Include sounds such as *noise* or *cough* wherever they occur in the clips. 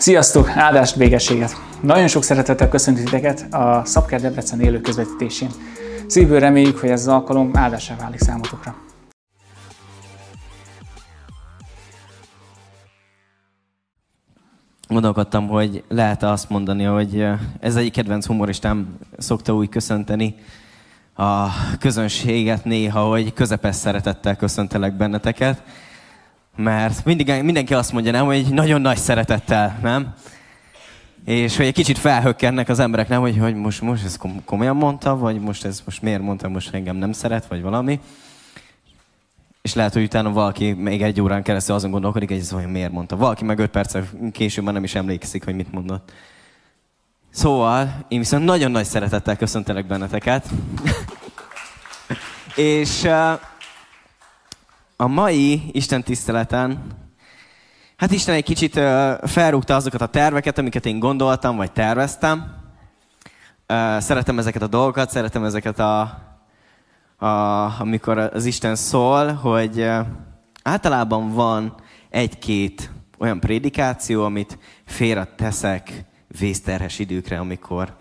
Sziasztok! Áldást, végességet! Nagyon sok szeretettel köszöntök titeket a Szabker Debrecen élő közvetítésén. Szívből reméljük, hogy ez az alkalom áldásá válik számotokra. Gondolkodtam, hogy lehet azt mondani, hogy ez egyik kedvenc humoristám szokta úgy köszönteni a közönséget néha, hogy közepes szeretettel köszöntelek benneteket. Mert mindig, mindenki azt mondja, nem, hogy nagyon nagy szeretettel, nem? És hogy egy kicsit felhökkennek az emberek, nem, hogy, hogy most, most ez komolyan mondta, vagy most ez most miért mondta, most engem nem szeret, vagy valami. És lehet, hogy utána valaki még egy órán keresztül azon gondolkodik, hogy ez olyan miért mondta. Valaki meg öt perccel később már nem is emlékszik, hogy mit mondott. Szóval, én viszont nagyon nagy szeretettel köszöntelek benneteket. *laughs* és uh, a mai Isten tiszteleten, hát Isten egy kicsit felrúgta azokat a terveket, amiket én gondoltam, vagy terveztem. Szeretem ezeket a dolgokat, szeretem ezeket a, a amikor az Isten szól, hogy általában van egy-két olyan prédikáció, amit félre teszek vészterhes időkre, amikor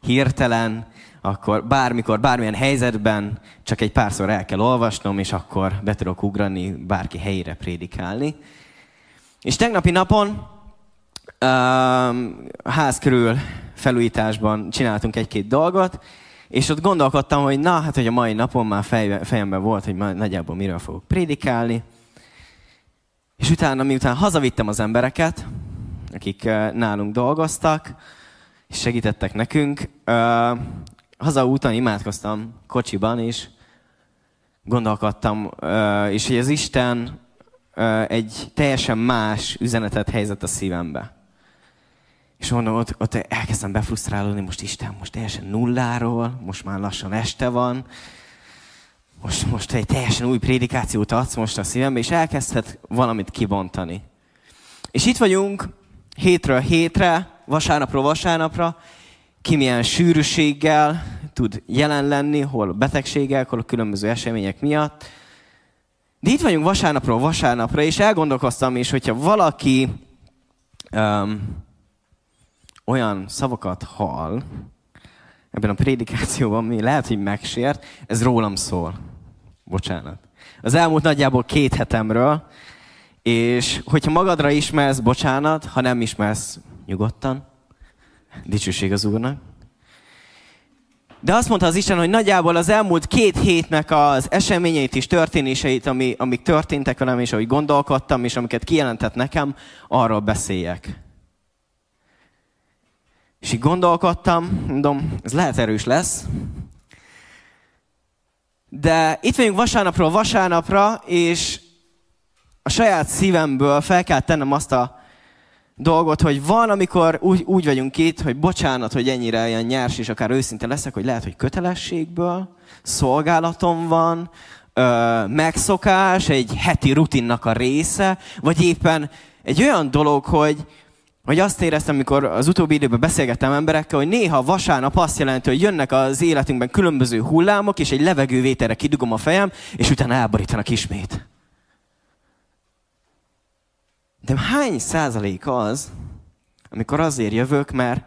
hirtelen akkor bármikor, bármilyen helyzetben csak egy párszor el kell olvasnom, és akkor be tudok ugrani bárki helyére prédikálni. És tegnapi napon um, ház körül felújításban csináltunk egy-két dolgot, és ott gondolkodtam, hogy na, hát hogy a mai napon már fej, fejemben volt, hogy nagyjából miről fogok prédikálni. És utána, miután hazavittem az embereket, akik nálunk dolgoztak, és segítettek nekünk, hazaúton imádkoztam kocsiban, és gondolkodtam, és hogy az Isten egy teljesen más üzenetet helyezett a szívembe. És mondom, ott, ott elkezdtem befrusztrálódni, most Isten, most teljesen nulláról, most már lassan este van, most, most egy teljesen új prédikációt adsz most a szívembe, és elkezdhet valamit kibontani. És itt vagyunk hétről hétre, vasárnapról vasárnapra, ki milyen sűrűséggel tud jelen lenni, hol betegségek, hol a különböző események miatt. De itt vagyunk vasárnapról vasárnapra, és elgondolkoztam is, hogyha valaki um, olyan szavakat hall ebben a prédikációban, ami lehet, hogy megsért, ez rólam szól. Bocsánat. Az elmúlt nagyjából két hetemről, és hogyha magadra ismersz, bocsánat, ha nem ismersz, nyugodtan, Dicsőség az Úrnak. De azt mondta az Isten, hogy nagyjából az elmúlt két hétnek az eseményeit és történéseit, ami, amik történtek velem, és ahogy gondolkodtam, és amiket kijelentett nekem, arról beszéljek. És így gondolkodtam, mondom, ez lehet erős lesz. De itt vagyunk vasárnapról vasárnapra, és a saját szívemből fel kell tennem azt a dolgot, hogy van, amikor úgy, úgy vagyunk itt, hogy bocsánat, hogy ennyire ilyen nyers és akár őszinte leszek, hogy lehet, hogy kötelességből, szolgálatom van, ö, megszokás, egy heti rutinnak a része, vagy éppen egy olyan dolog, hogy, hogy azt éreztem, amikor az utóbbi időben beszélgettem emberekkel, hogy néha vasárnap azt jelenti, hogy jönnek az életünkben különböző hullámok, és egy levegővételre kidugom a fejem, és utána elborítanak ismét. De hány százalék az, amikor azért jövök, mert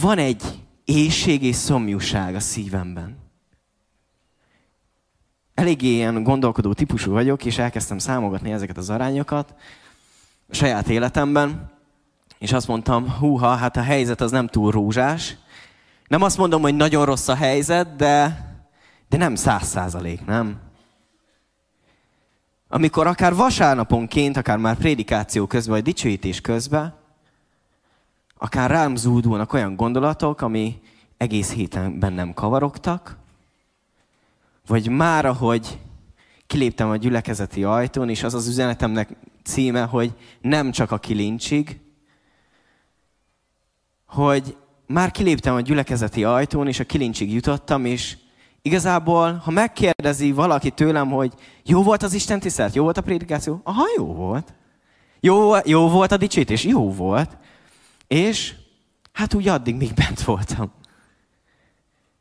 van egy éjség és szomjúság a szívemben. Eléggé ilyen gondolkodó típusú vagyok, és elkezdtem számogatni ezeket az arányokat a saját életemben, és azt mondtam, húha, hát a helyzet az nem túl rózsás. Nem azt mondom, hogy nagyon rossz a helyzet, de, de nem száz százalék, nem? Amikor akár vasárnaponként, akár már prédikáció közben, vagy dicsőítés közben, akár rám zúdulnak olyan gondolatok, ami egész héten bennem kavarogtak, vagy már, ahogy kiléptem a gyülekezeti ajtón, és az az üzenetemnek címe, hogy nem csak a kilincsig, hogy már kiléptem a gyülekezeti ajtón, és a kilincsig jutottam, és Igazából, ha megkérdezi valaki tőlem, hogy jó volt az Isten tisztelet, jó volt a prédikáció, aha, jó volt. Jó, jó volt a dicsőítés, jó volt. És hát úgy addig még bent voltam.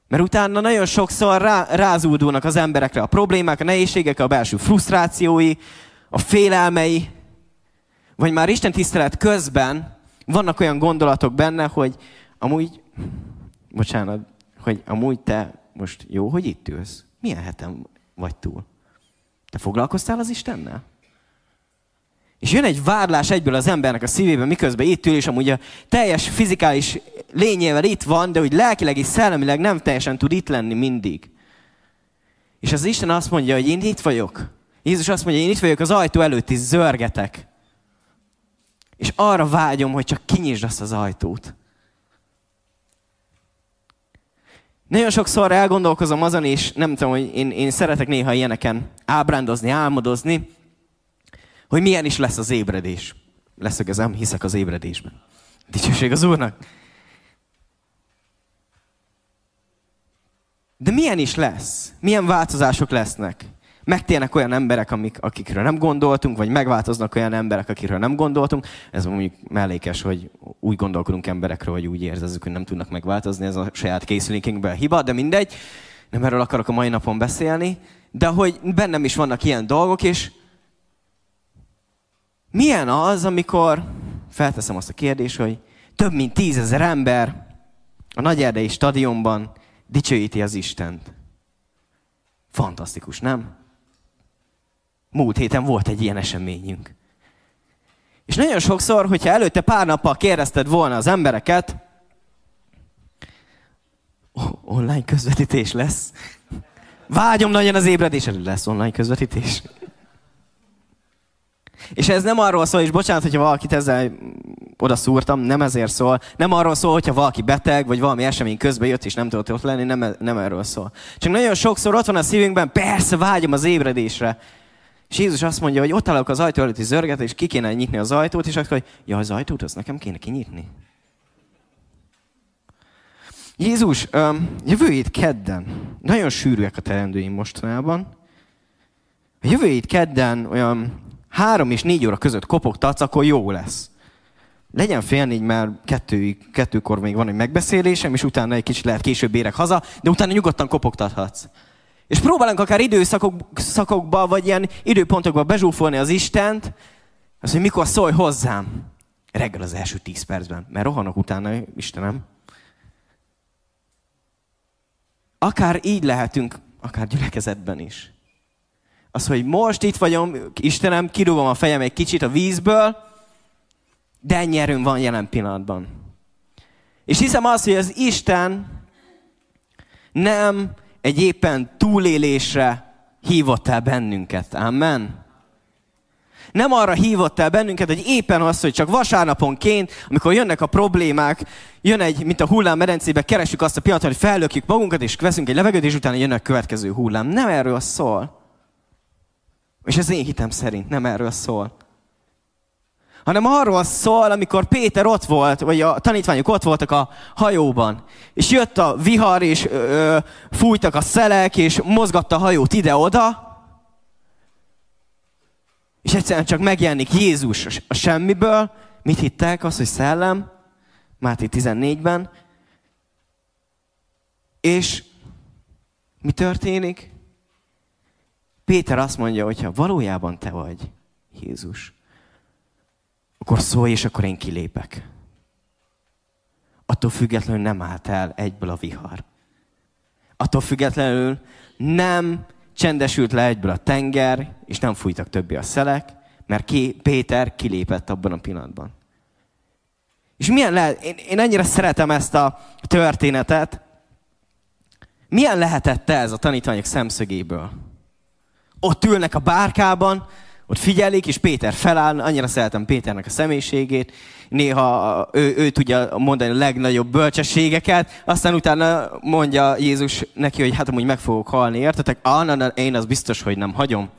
Mert utána nagyon sokszor rá, rázúdulnak az emberekre a problémák, a nehézségek, a belső frusztrációi, a félelmei. Vagy már Isten tisztelet közben vannak olyan gondolatok benne, hogy amúgy, bocsánat, hogy amúgy te most jó, hogy itt ülsz? Milyen hetem vagy túl? Te foglalkoztál az Istennel? És jön egy vádlás egyből az embernek a szívében, miközben itt ül, és amúgy a teljes fizikális lényével itt van, de úgy lelkileg és szellemileg nem teljesen tud itt lenni mindig. És az Isten azt mondja, hogy én itt vagyok. Jézus azt mondja, én itt vagyok az ajtó előtt is, zörgetek. És arra vágyom, hogy csak kinyisd azt az ajtót. Nagyon sokszor elgondolkozom azon, és nem tudom, hogy én, én szeretek néha ilyeneken ábrándozni, álmodozni, hogy milyen is lesz az ébredés. Leszögezem, hiszek az ébredésben. Dicsőség az Úrnak. De milyen is lesz? Milyen változások lesznek? Megtérnek olyan emberek, amik, akikről nem gondoltunk, vagy megváltoznak olyan emberek, akikről nem gondoltunk. Ez mondjuk mellékes, hogy úgy gondolkodunk emberekről, hogy úgy érzezzük, hogy nem tudnak megváltozni. Ez a saját készülékünkben hiba, de mindegy. Nem erről akarok a mai napon beszélni. De hogy bennem is vannak ilyen dolgok, és milyen az, amikor felteszem azt a kérdést, hogy több mint tízezer ember a Nagyerdei stadionban dicsőíti az Istent. Fantasztikus, nem? Múlt héten volt egy ilyen eseményünk. És nagyon sokszor, hogyha előtte pár nappal kérdezted volna az embereket, online közvetítés lesz. Vágyom nagyon az ébredés, lesz online közvetítés. És ez nem arról szól, és bocsánat, hogyha valakit ezzel oda szúrtam, nem ezért szól. Nem arról szól, hogyha valaki beteg, vagy valami esemény közben jött, és nem tudott ott lenni, nem, nem erről szól. Csak nagyon sokszor ott van a szívünkben, persze vágyom az ébredésre. És Jézus azt mondja, hogy ott állok az ajtó előtti zörget, és ki kéne nyitni az ajtót, és akkor, hogy ja, az ajtót, azt nekem kéne kinyitni. Jézus, jövő hét kedden, nagyon sűrűek a terendőim mostanában, a jövő hét kedden olyan három és négy óra között kopogtatsz, akkor jó lesz. Legyen fél négy, mert kettő, kettőkor még van egy megbeszélésem, és utána egy kicsit lehet később érek haza, de utána nyugodtan kopogtathatsz. És próbálunk akár időszakokba, vagy ilyen időpontokba bezsúfolni az Istent, azt, hogy mikor szólj hozzám. Reggel az első tíz percben, mert rohanok utána, Istenem. Akár így lehetünk, akár gyülekezetben is. Az, hogy most itt vagyom, Istenem, kirúgom a fejem egy kicsit a vízből, de ennyi van jelen pillanatban. És hiszem azt, hogy az Isten nem egy éppen túlélésre hívott el bennünket. Amen. Nem arra hívott el bennünket, hogy éppen az, hogy csak vasárnaponként, amikor jönnek a problémák, jön egy, mint a hullám medencébe, keresjük azt a pillanatot, hogy fellökjük magunkat, és veszünk egy levegőt, és utána jön a következő hullám. Nem erről szól. És ez én hitem szerint nem erről szól. Hanem arról szól, amikor Péter ott volt, vagy a tanítványok ott voltak a hajóban. És jött a vihar, és ö, ö, fújtak a szelek, és mozgatta a hajót ide-oda. És egyszerűen csak megjelenik Jézus a semmiből. Mit hittek? Az, hogy szellem. Máté 14-ben. És mi történik? Péter azt mondja, hogy ha valójában te vagy Jézus, akkor szólj, és akkor én kilépek. Attól függetlenül nem állt el egyből a vihar. Attól függetlenül nem csendesült le egyből a tenger, és nem fújtak többi a szelek, mert ki, Péter kilépett abban a pillanatban. És milyen lehet, én, én ennyire szeretem ezt a történetet, milyen lehetett ez a tanítványok szemszögéből? Ott ülnek a bárkában, ott figyelik, és Péter feláll, annyira szeretem Péternek a személyiségét, néha ő, ő tudja mondani a legnagyobb bölcsességeket, aztán utána mondja Jézus neki, hogy hát amúgy meg fogok halni, értetek? Ah, na, na, én az biztos, hogy nem hagyom.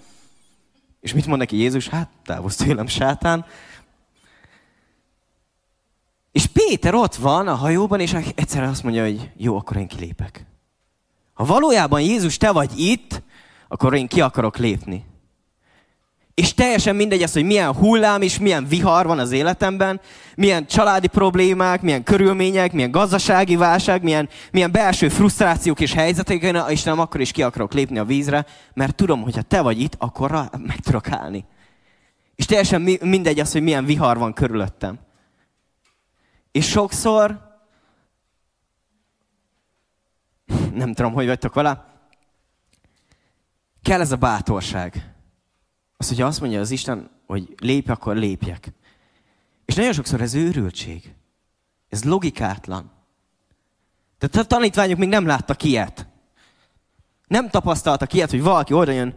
És mit mond neki Jézus? Hát távozz tőlem, sátán. És Péter ott van a hajóban, és egyszerűen azt mondja, hogy jó, akkor én kilépek. Ha valójában Jézus, te vagy itt, akkor én ki akarok lépni. És teljesen mindegy az, hogy milyen hullám és milyen vihar van az életemben, milyen családi problémák, milyen körülmények, milyen gazdasági válság, milyen, milyen belső frusztrációk és helyzetek, én Istenem, akkor is ki akarok lépni a vízre, mert tudom, hogy ha te vagy itt, akkor meg tudok állni. És teljesen mindegy az, hogy milyen vihar van körülöttem. És sokszor, nem tudom, hogy vagytok vele, kell ez a bátorság. Az, hogy azt mondja az Isten, hogy lépj, akkor lépjek. És nagyon sokszor ez őrültség. Ez logikátlan. Tehát a tanítványok még nem láttak ilyet. Nem tapasztaltak ilyet, hogy valaki oda jön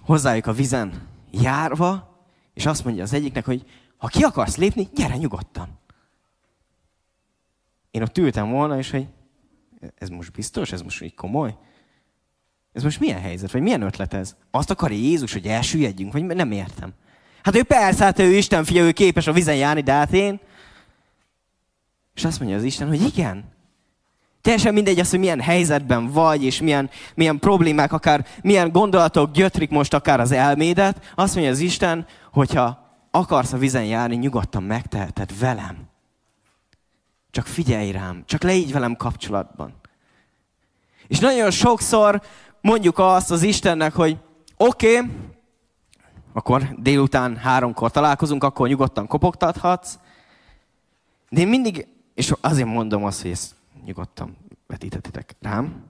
hozzájuk a vizen járva, és azt mondja az egyiknek, hogy ha ki akarsz lépni, gyere nyugodtan. Én ott ültem volna, és hogy ez most biztos, ez most így komoly? Ez most milyen helyzet, vagy milyen ötlet ez? Azt akarja Jézus, hogy elsüllyedjünk, vagy nem értem. Hát ő persze, hát ő Isten fia, ő képes a vizen járni, de hát én... És azt mondja az Isten, hogy igen. Teljesen mindegy az, hogy milyen helyzetben vagy, és milyen, milyen problémák, akár milyen gondolatok gyötrik most akár az elmédet. Azt mondja az Isten, hogyha akarsz a vizen járni, nyugodtan megteheted velem. Csak figyelj rám, csak leígy velem kapcsolatban. És nagyon sokszor mondjuk azt az Istennek, hogy oké, okay, akkor délután háromkor találkozunk, akkor nyugodtan kopogtathatsz. De én mindig, és azért mondom azt, hogy ezt nyugodtan vetítetitek rám.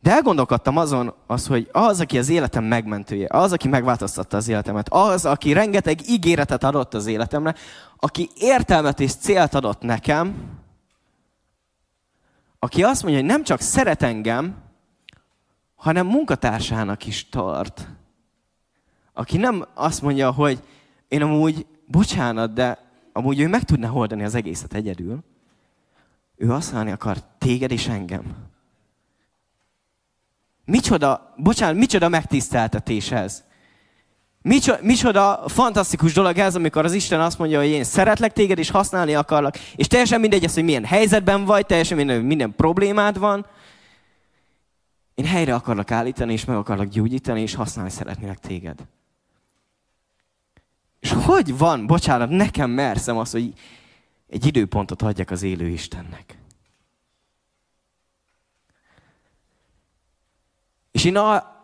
De elgondolkodtam azon, az, hogy az, aki az életem megmentője, az, aki megváltoztatta az életemet, az, aki rengeteg ígéretet adott az életemre, aki értelmet és célt adott nekem, aki azt mondja, hogy nem csak szeret engem, hanem munkatársának is tart. Aki nem azt mondja, hogy én amúgy, bocsánat, de amúgy ő meg tudná oldani az egészet egyedül. Ő használni akar téged és engem. Micsoda, bocsánat, micsoda megtiszteltetés ez. Micsoda, micsoda fantasztikus dolog ez, amikor az Isten azt mondja, hogy én szeretlek téged, és használni akarlak, és teljesen mindegy az, hogy milyen helyzetben vagy, teljesen mindegy, hogy minden problémád van, én helyre akarlak állítani, és meg akarlak gyógyítani, és használni szeretnélek téged. És hogy van, bocsánat, nekem merszem az, hogy egy időpontot adjak az élő Istennek. És én a...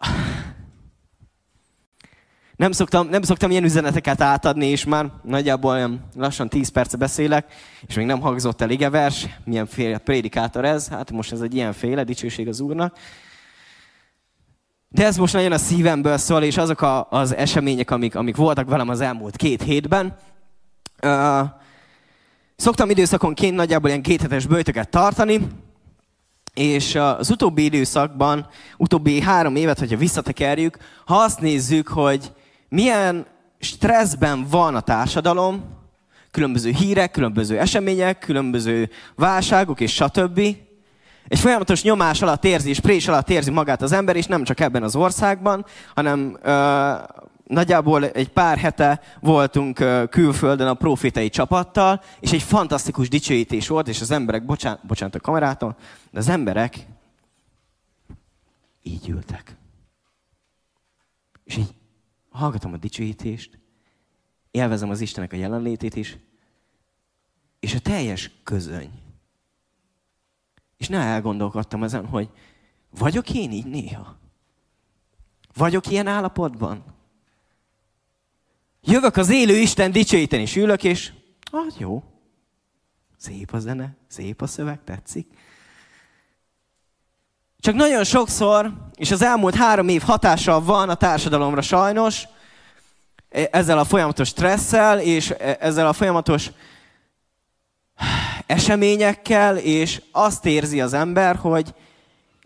nem, szoktam, nem szoktam ilyen üzeneteket átadni, és már nagyjából lassan 10 perce beszélek, és még nem hangzott el igevers, milyenféle prédikátor ez, hát most ez egy ilyen féle, dicsőség az Úrnak. De ez most nagyon a szívemből szól, és azok a, az események, amik, amik voltak velem az elmúlt két hétben. Uh, szoktam időszakonként nagyjából ilyen kéthetes bőtöket tartani, és az utóbbi időszakban, utóbbi három évet, hogyha visszatekerjük, ha azt nézzük, hogy milyen stresszben van a társadalom, különböző hírek, különböző események, különböző válságok és stb. Egy folyamatos nyomás alatt érzi, és prés alatt érzi magát az ember, és nem csak ebben az országban, hanem ö, nagyjából egy pár hete voltunk ö, külföldön a profétai csapattal, és egy fantasztikus dicsőítés volt, és az emberek, bocsánat, bocsánat a kamerától, de az emberek így ültek. És így hallgatom a dicsőítést, élvezem az Istenek a jelenlétét is, és a teljes közöny és ne elgondolkodtam ezen, hogy vagyok én így néha? Vagyok ilyen állapotban? Jövök az élő Isten dicsőíteni, és ülök, és hát jó. Szép a zene, szép a szöveg, tetszik. Csak nagyon sokszor, és az elmúlt három év hatással van a társadalomra sajnos, e, ezzel a folyamatos stresszel, és e, ezzel a folyamatos eseményekkel, és azt érzi az ember, hogy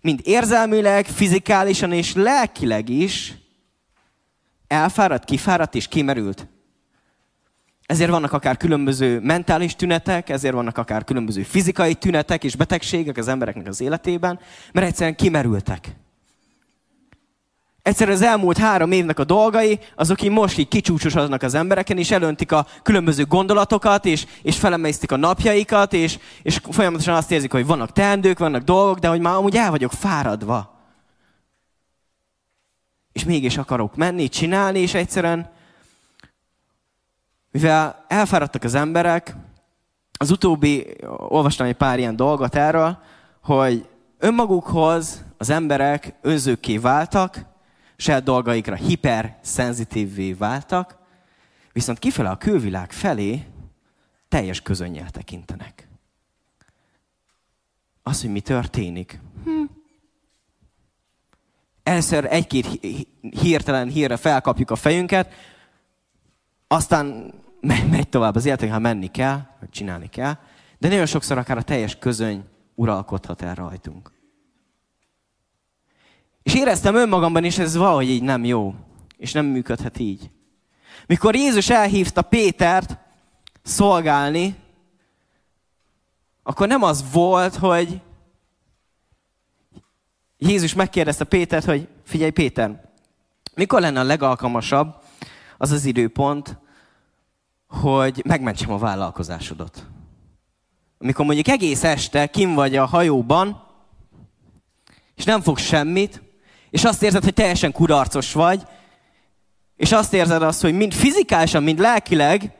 mind érzelmileg, fizikálisan és lelkileg is elfáradt, kifáradt és kimerült. Ezért vannak akár különböző mentális tünetek, ezért vannak akár különböző fizikai tünetek és betegségek az embereknek az életében, mert egyszerűen kimerültek. Egyszerűen az elmúlt három évnek a dolgai, azok így most így kicsúcsosodnak az embereken, és elöntik a különböző gondolatokat, és, és felemésztik a napjaikat, és, és folyamatosan azt érzik, hogy vannak teendők, vannak dolgok, de hogy már amúgy el vagyok fáradva. És mégis akarok menni, csinálni, és egyszerűen, mivel elfáradtak az emberek, az utóbbi, olvastam egy pár ilyen dolgot erről, hogy önmagukhoz az emberek önzőkké váltak, saját dolgaikra hiperszenzitívvé váltak, viszont kifele a külvilág felé teljes közönnyel tekintenek. Az, hogy mi történik. Hm. Először egy-két hirtelen hírre felkapjuk a fejünket, aztán megy tovább az élet, ha menni kell, vagy csinálni kell, de nagyon sokszor akár a teljes közöny uralkodhat el rajtunk. És éreztem önmagamban is, ez valahogy így nem jó, és nem működhet így. Mikor Jézus elhívta Pétert szolgálni, akkor nem az volt, hogy Jézus megkérdezte Pétert, hogy figyelj Péter, mikor lenne a legalkalmasabb az az időpont, hogy megmentsem a vállalkozásodat. Amikor mondjuk egész este kim vagy a hajóban, és nem fogsz semmit, és azt érzed, hogy teljesen kudarcos vagy, és azt érzed azt, hogy mind fizikálisan, mind lelkileg,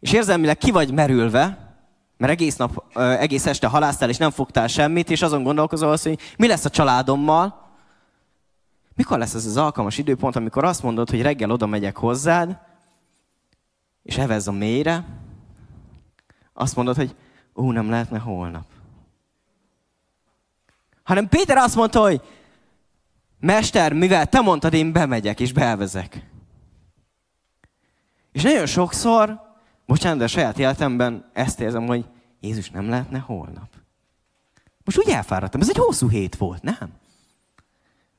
és érzelmileg ki vagy merülve, mert egész nap, egész este halásztál, és nem fogtál semmit, és azon gondolkozol hogy mi lesz a családommal. Mikor lesz ez az alkalmas időpont, amikor azt mondod, hogy reggel oda megyek hozzád, és evez a mélyre, azt mondod, hogy ú, nem lehetne holnap. Hanem Péter azt mondta, hogy Mester, mivel te mondtad, én bemegyek és beelvezek. És nagyon sokszor, bocsánat, de a saját életemben ezt érzem, hogy Jézus nem lehetne holnap. Most úgy elfáradtam, ez egy hosszú hét volt, nem?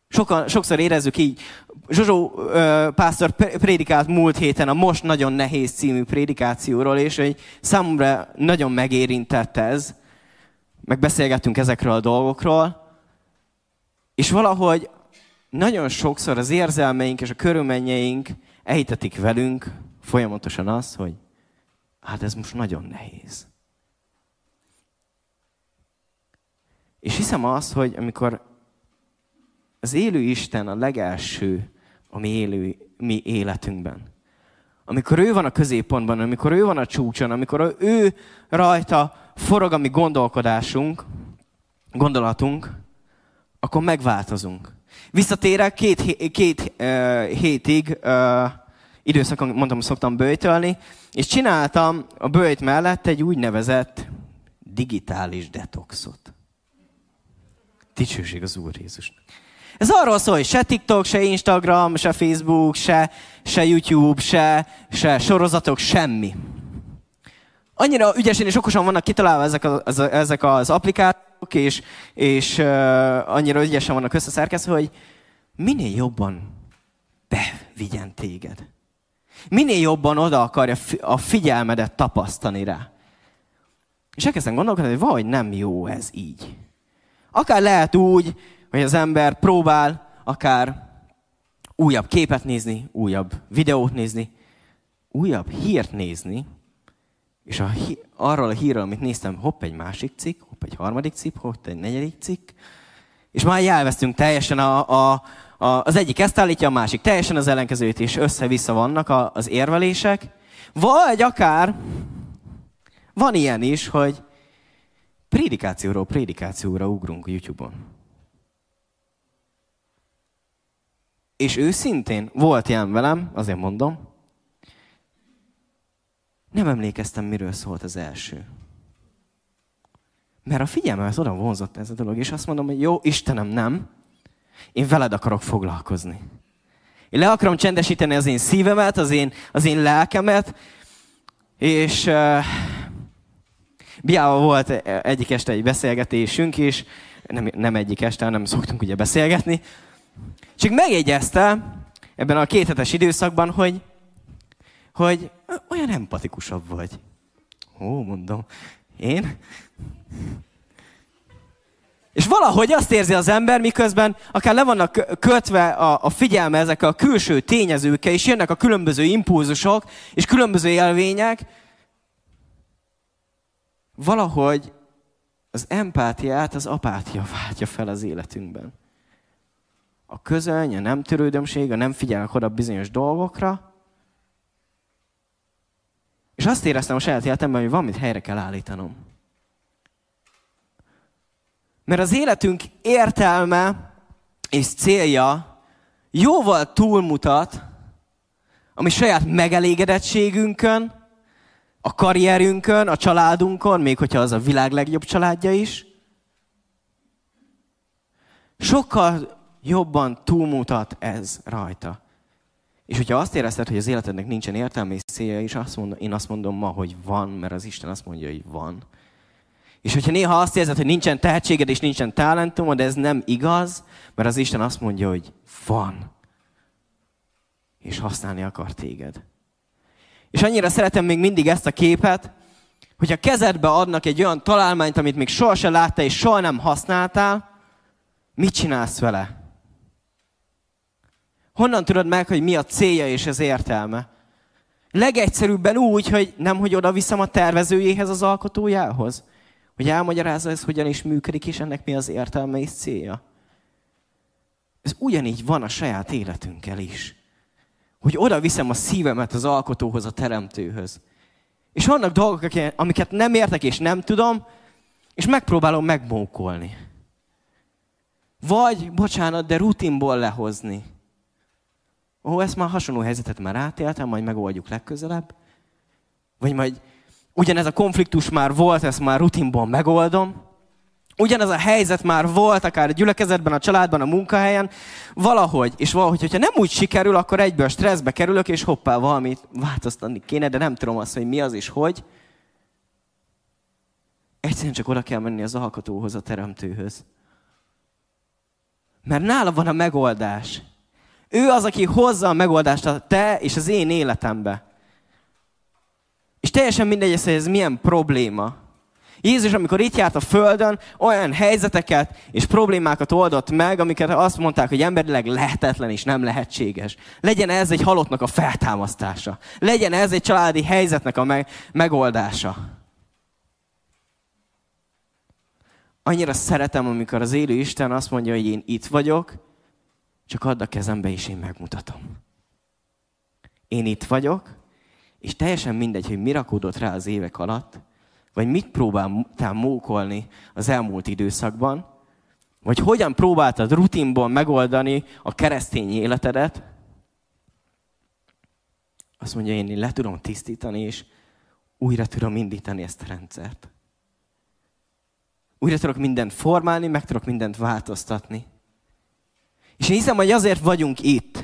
Sokan, sokszor érezzük így. Zsozsó ö, pásztor prédikált múlt héten a Most nagyon nehéz című prédikációról, és hogy számomra nagyon megérintett ez. Megbeszélgettünk ezekről a dolgokról. És valahogy nagyon sokszor az érzelmeink és a körülményeink elhitetik velünk folyamatosan az, hogy hát ez most nagyon nehéz. És hiszem azt, hogy amikor az élő Isten a legelső a mi, élő, mi életünkben, amikor ő van a középpontban, amikor ő van a csúcson, amikor ő rajta forog a mi gondolkodásunk, gondolatunk, akkor megváltozunk. Visszatérek két, két uh, hétig, uh, időszakon mondtam, szoktam bőjtölni, és csináltam a bőjt mellett egy úgynevezett digitális detoxot. Dicsőség az Úr Jézusnak. Ez arról szól, hogy se TikTok, se Instagram, se Facebook, se, se YouTube, se, se sorozatok, semmi. Annyira ügyesen és okosan vannak kitalálva ezek az, ezek az applikációk, és, és uh, annyira ügyesen vannak összeszerkezve, hogy minél jobban bevigyen téged. Minél jobban oda akarja a figyelmedet tapasztani rá. És elkezdtem gondolkodni, hogy valahogy nem jó ez így. Akár lehet úgy, hogy az ember próbál akár újabb képet nézni, újabb videót nézni, újabb hírt nézni, és a, arról a hírről, amit néztem, hopp egy másik cikk, hopp egy harmadik cikk, hopp egy negyedik cikk, és már elvesztünk teljesen a, a, a, az egyik ezt állítja, a másik teljesen az ellenkezőt, és össze-vissza vannak a, az érvelések. Vagy akár van ilyen is, hogy prédikációról prédikációra ugrunk a YouTube-on. És őszintén volt ilyen velem, azért mondom, nem emlékeztem, miről szólt az első. Mert a figyelmemet oda vonzott ez a dolog, és azt mondom, hogy jó, Istenem, nem. Én veled akarok foglalkozni. Én le akarom csendesíteni az én szívemet, az én, az én lelkemet, és uh, Biával volt egyik este egy beszélgetésünk is, nem, nem egyik este, hanem szoktunk ugye beszélgetni, csak megjegyezte ebben a kéthetes időszakban, hogy, hogy olyan empatikusabb vagy. Ó, mondom, én? És valahogy azt érzi az ember, miközben akár le vannak kötve a, a figyelme ezek a külső tényezőkkel, és jönnek a különböző impulzusok, és különböző élvények, valahogy az empátiát az apátia váltja fel az életünkben. A közöny, a nem törődömség, a nem figyelnek oda bizonyos dolgokra, és azt éreztem a saját életemben, hogy valamit helyre kell állítanom. Mert az életünk értelme és célja jóval túlmutat a mi saját megelégedettségünkön, a karrierünkön, a családunkon, még hogyha az a világ legjobb családja is. Sokkal jobban túlmutat ez rajta. És hogyha azt érezted, hogy az életednek nincsen értelme és célja, és azt mondom, én azt mondom ma, hogy van, mert az Isten azt mondja, hogy van. És hogyha néha azt érzed, hogy nincsen tehetséged és nincsen talentumod, ez nem igaz, mert az Isten azt mondja, hogy van. És használni akar téged. És annyira szeretem még mindig ezt a képet, hogy a kezedbe adnak egy olyan találmányt, amit még sohasem láttál és soha nem használtál, mit csinálsz vele? Honnan tudod meg, hogy mi a célja és az értelme? Legegyszerűbben úgy, hogy nem, hogy oda viszem a tervezőjéhez, az alkotójához. Hogy elmagyarázza ez hogyan is működik, és ennek mi az értelme és célja. Ez ugyanígy van a saját életünkkel is. Hogy oda viszem a szívemet az alkotóhoz, a teremtőhöz. És vannak dolgok, amiket nem értek és nem tudom, és megpróbálom megmókolni. Vagy, bocsánat, de rutinból lehozni. Ó, ezt már hasonló helyzetet már átéltem, majd megoldjuk legközelebb. Vagy majd ugyanez a konfliktus már volt, ezt már rutinból megoldom. Ugyanez a helyzet már volt, akár a gyülekezetben, a családban, a munkahelyen, valahogy, és valahogy, hogyha nem úgy sikerül, akkor egyből stresszbe kerülök, és hoppá, valamit változtatni kéne, de nem tudom azt, hogy mi az és hogy. Egyszerűen csak oda kell menni az alkotóhoz, a teremtőhöz. Mert nála van a megoldás. Ő az, aki hozza a megoldást a te és az én életembe. És teljesen mindegy, hogy ez milyen probléma. Jézus, amikor itt járt a Földön, olyan helyzeteket és problémákat oldott meg, amiket azt mondták, hogy emberileg lehetetlen és nem lehetséges. Legyen ez egy halottnak a feltámasztása. Legyen ez egy családi helyzetnek a me- megoldása. Annyira szeretem, amikor az élő Isten azt mondja, hogy én itt vagyok, csak add a kezembe, és én megmutatom. Én itt vagyok, és teljesen mindegy, hogy mi rakódott rá az évek alatt, vagy mit próbáltál mókolni az elmúlt időszakban, vagy hogyan próbáltad rutinból megoldani a keresztény életedet, azt mondja, én le tudom tisztítani, és újra tudom indítani ezt a rendszert. Újra tudok mindent formálni, meg tudok mindent változtatni. És én hiszem, hogy azért vagyunk itt.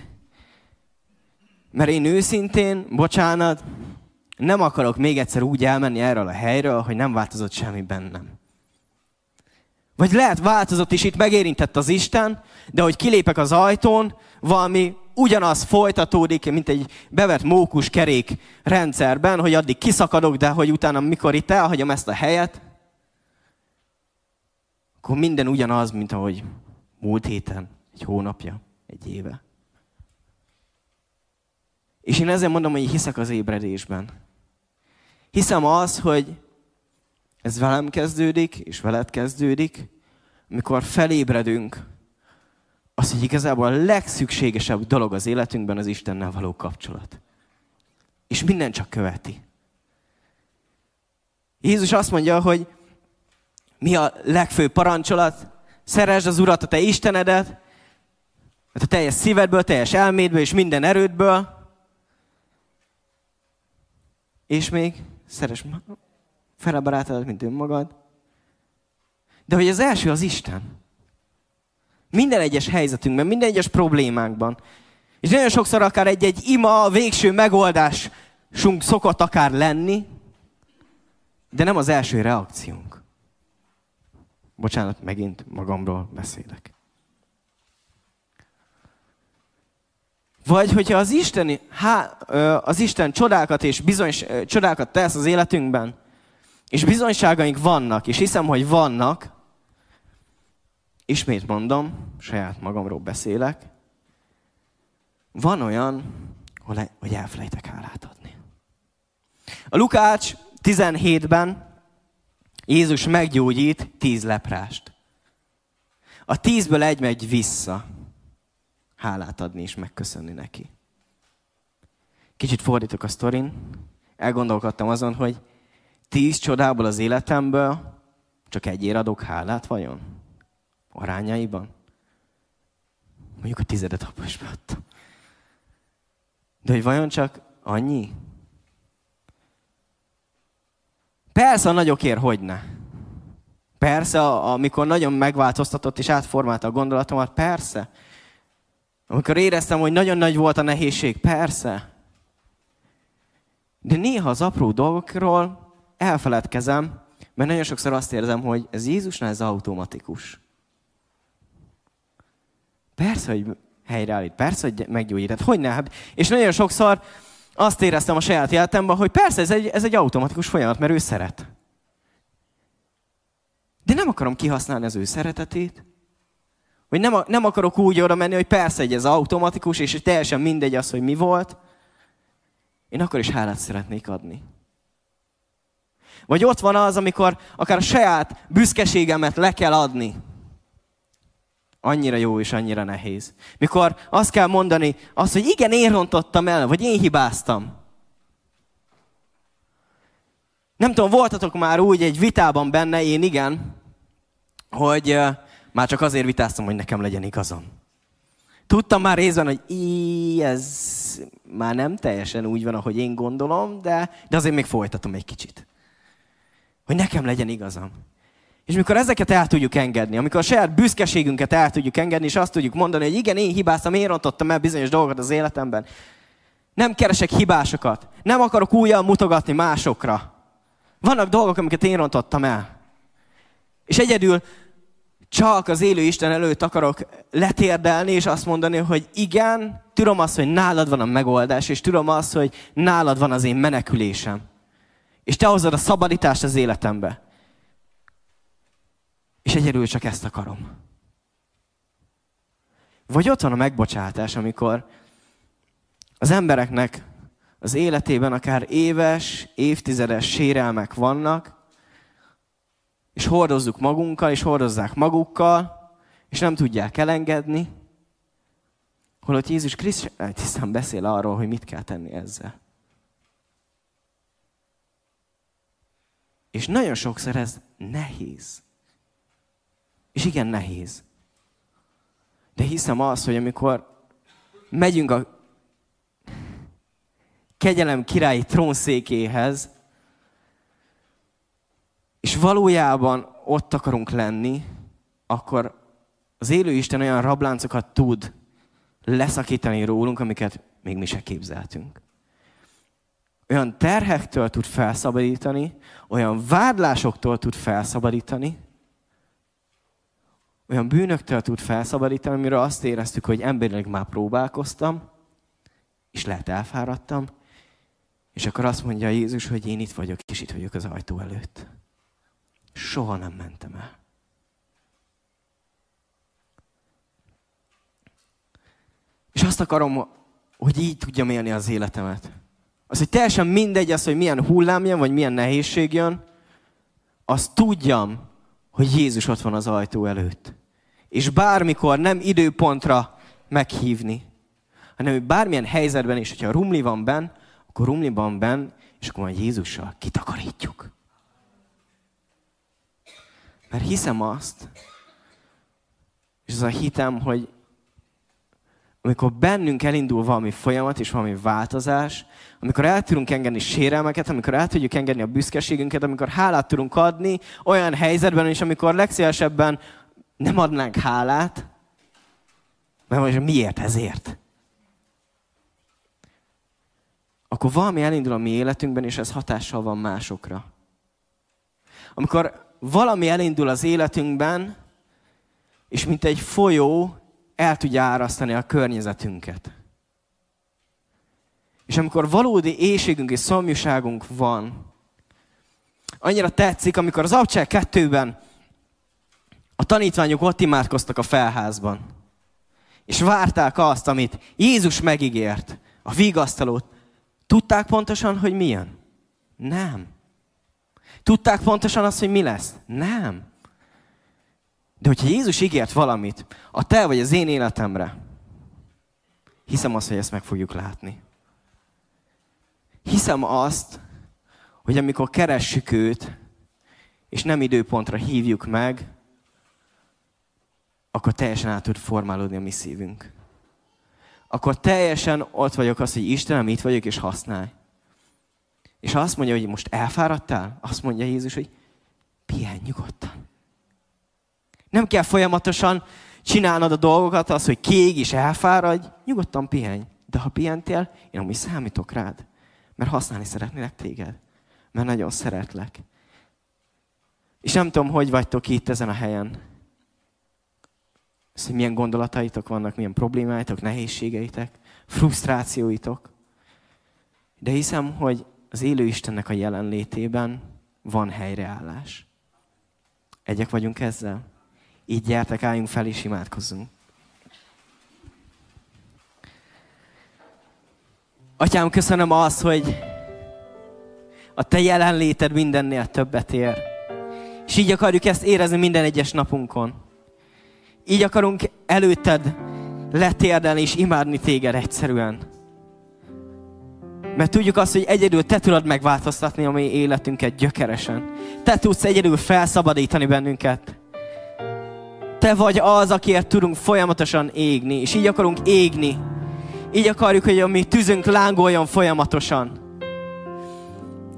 Mert én őszintén, bocsánat, nem akarok még egyszer úgy elmenni erről a helyről, hogy nem változott semmi bennem. Vagy lehet változott, és itt megérintett az Isten, de hogy kilépek az ajtón, valami ugyanaz folytatódik, mint egy bevett mókus kerék rendszerben, hogy addig kiszakadok, de hogy utána, mikor itt elhagyom ezt a helyet, akkor minden ugyanaz, mint ahogy múlt héten, egy hónapja, egy éve. És én ezért mondom, hogy hiszek az ébredésben. Hiszem az, hogy ez velem kezdődik, és veled kezdődik, amikor felébredünk, az, hogy igazából a legszükségesebb dolog az életünkben az Istennel való kapcsolat. És minden csak követi. Jézus azt mondja, hogy mi a legfőbb parancsolat? Szeresd az Urat, a te Istenedet, a teljes szívedből, teljes elmédből és minden erődből. És még Szeres fele barátodat, mint önmagad. De hogy az első az Isten. Minden egyes helyzetünkben, minden egyes problémánkban. És nagyon sokszor akár egy-egy ima, a végső megoldásunk szokott akár lenni, de nem az első reakciónk. Bocsánat, megint magamról beszélek. Vagy hogyha az Isten, há, az Isten csodákat és bizony, csodákat tesz az életünkben, és bizonyságaink vannak, és hiszem, hogy vannak, ismét mondom, saját magamról beszélek, van olyan, hogy elfelejtek hálát adni. A Lukács 17-ben Jézus meggyógyít tíz leprást. A tízből egy megy vissza hálát adni és megköszönni neki. Kicsit fordítok a sztorin, elgondolkodtam azon, hogy tíz csodából az életemből csak egyért adok hálát vajon? Arányaiban? Mondjuk a tizedet abba is beadtam. De hogy vajon csak annyi? Persze a nagyokért hogyne. Persze, amikor nagyon megváltoztatott és átformálta a gondolatomat, persze. Amikor éreztem, hogy nagyon nagy volt a nehézség, persze. De néha az apró dolgokról elfeledkezem, mert nagyon sokszor azt érzem, hogy ez Jézusnál ez automatikus. Persze, hogy helyreállít, persze, hogy meggyógyít. Hát hogy ne? Hát, és nagyon sokszor azt éreztem a saját életemben, hogy persze, ez egy, ez egy automatikus folyamat, mert ő szeret. De nem akarom kihasználni az ő szeretetét. Vagy nem, nem akarok úgy oda menni, hogy persze, hogy ez automatikus, és teljesen mindegy az, hogy mi volt. Én akkor is hálát szeretnék adni. Vagy ott van az, amikor akár a saját büszkeségemet le kell adni. Annyira jó és annyira nehéz. Mikor azt kell mondani, azt, hogy igen, én rontottam el, vagy én hibáztam. Nem tudom, voltatok már úgy egy vitában benne, én igen, hogy uh, már csak azért vitáztam, hogy nekem legyen igazam. Tudtam már részben, hogy í, ez már nem teljesen úgy van, ahogy én gondolom, de, de azért még folytatom egy kicsit. Hogy nekem legyen igazam. És mikor ezeket el tudjuk engedni, amikor a saját büszkeségünket el tudjuk engedni, és azt tudjuk mondani, hogy igen, én hibáztam, én rontottam el bizonyos dolgokat az életemben. Nem keresek hibásokat. Nem akarok újjal mutogatni másokra. Vannak dolgok, amiket én rontottam el. És egyedül csak az élő Isten előtt akarok letérdelni, és azt mondani, hogy igen, tudom azt, hogy nálad van a megoldás, és tudom azt, hogy nálad van az én menekülésem. És te hozod a szabadítást az életembe. És egyedül csak ezt akarom. Vagy ott van a megbocsátás, amikor az embereknek az életében akár éves, évtizedes sérelmek vannak, és hordozzuk magunkkal, és hordozzák magukkal, és nem tudják elengedni, holott Jézus Krisztus hiszen beszél arról, hogy mit kell tenni ezzel. És nagyon sokszor ez nehéz. És igen, nehéz. De hiszem azt, hogy amikor megyünk a kegyelem királyi trónszékéhez, valójában ott akarunk lenni, akkor az élő Isten olyan rabláncokat tud leszakítani rólunk, amiket még mi se képzeltünk. Olyan terhektől tud felszabadítani, olyan vádlásoktól tud felszabadítani, olyan bűnöktől tud felszabadítani, amiről azt éreztük, hogy emberileg már próbálkoztam, és lehet elfáradtam, és akkor azt mondja Jézus, hogy én itt vagyok, és itt vagyok az ajtó előtt. Soha nem mentem el. És azt akarom, hogy így tudjam élni az életemet. Az, hogy teljesen mindegy az, hogy milyen hullám jön, vagy milyen nehézség jön, azt tudjam, hogy Jézus ott van az ajtó előtt. És bármikor nem időpontra meghívni, hanem bármilyen helyzetben is, hogyha rumli van benn, akkor rumli van benn, és akkor majd Jézussal kitakarítjuk. Mert hiszem azt, és az a hitem, hogy amikor bennünk elindul valami folyamat és valami változás, amikor el tudunk engedni sérelmeket, amikor el tudjuk engedni a büszkeségünket, amikor hálát tudunk adni olyan helyzetben is, amikor legszívesebben nem adnánk hálát, mert most miért ezért? Akkor valami elindul a mi életünkben, és ez hatással van másokra. Amikor valami elindul az életünkben, és mint egy folyó el tudja árasztani a környezetünket. És amikor valódi éjségünk és szomjúságunk van, annyira tetszik, amikor az Abcsel kettőben a tanítványok ott imádkoztak a felházban, és várták azt, amit Jézus megígért, a vigasztalót. Tudták pontosan, hogy milyen? Nem. Tudták pontosan azt, hogy mi lesz? Nem. De hogyha Jézus ígért valamit a te vagy az én életemre, hiszem azt, hogy ezt meg fogjuk látni. Hiszem azt, hogy amikor keressük őt, és nem időpontra hívjuk meg, akkor teljesen át tud formálódni a mi szívünk. Akkor teljesen ott vagyok az, hogy Istenem, itt vagyok, és használj. És ha azt mondja, hogy most elfáradtál, azt mondja Jézus, hogy pihenj nyugodtan. Nem kell folyamatosan csinálnod a dolgokat, az, hogy kiég és elfáradj, nyugodtan pihenj. De ha pihentél, én amúgy számítok rád. Mert használni szeretnélek téged. Mert nagyon szeretlek. És nem tudom, hogy vagytok itt ezen a helyen. hogy milyen gondolataitok vannak, milyen problémáitok, nehézségeitek, frusztrációitok. De hiszem, hogy az élő Istennek a jelenlétében van helyreállás. Egyek vagyunk ezzel? Így gyertek, álljunk fel és imádkozzunk. Atyám, köszönöm azt, hogy a Te jelenléted mindennél többet ér. És így akarjuk ezt érezni minden egyes napunkon. Így akarunk előtted letérdelni és imádni téged egyszerűen. Mert tudjuk azt, hogy egyedül te tudod megváltoztatni a mi életünket gyökeresen. Te tudsz egyedül felszabadítani bennünket. Te vagy az, akiért tudunk folyamatosan égni, és így akarunk égni. Így akarjuk, hogy a mi tüzünk lángoljon folyamatosan.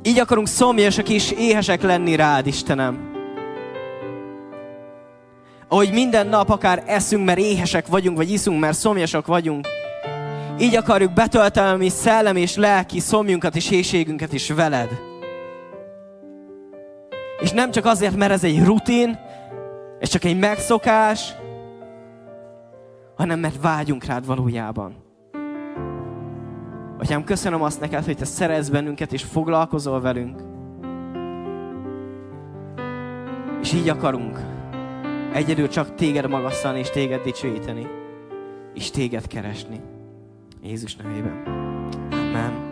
Így akarunk szomjasak és éhesek lenni rád, Istenem. Ahogy minden nap akár eszünk, mert éhesek vagyunk, vagy iszunk, mert szomjasak vagyunk. Így akarjuk betölteni a mi szellem és lelki szomjunkat és éjségünket is veled. És nem csak azért, mert ez egy rutin, ez csak egy megszokás, hanem mert vágyunk rád valójában. Atyám, köszönöm azt neked, hogy te szeretsz bennünket, és foglalkozol velünk. És így akarunk egyedül csak téged magasztalni, és téged dicsőíteni, és téged keresni. Jézus nevében. Amen.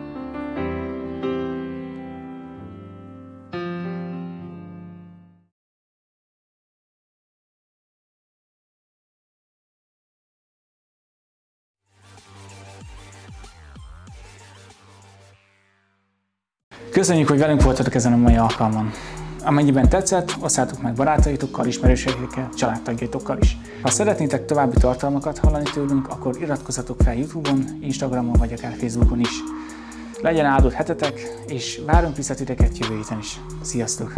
Köszönjük, hogy velünk voltatok ezen a mai alkalmon. Amennyiben tetszett, osszátok meg barátaitokkal, ismerőseikkel, családtagjaitokkal is. Ha szeretnétek további tartalmakat hallani tőlünk, akkor iratkozzatok fel Youtube-on, Instagramon vagy akár Facebookon is. Legyen áldott hetetek, és várunk vissza titeket jövő héten is. Sziasztok!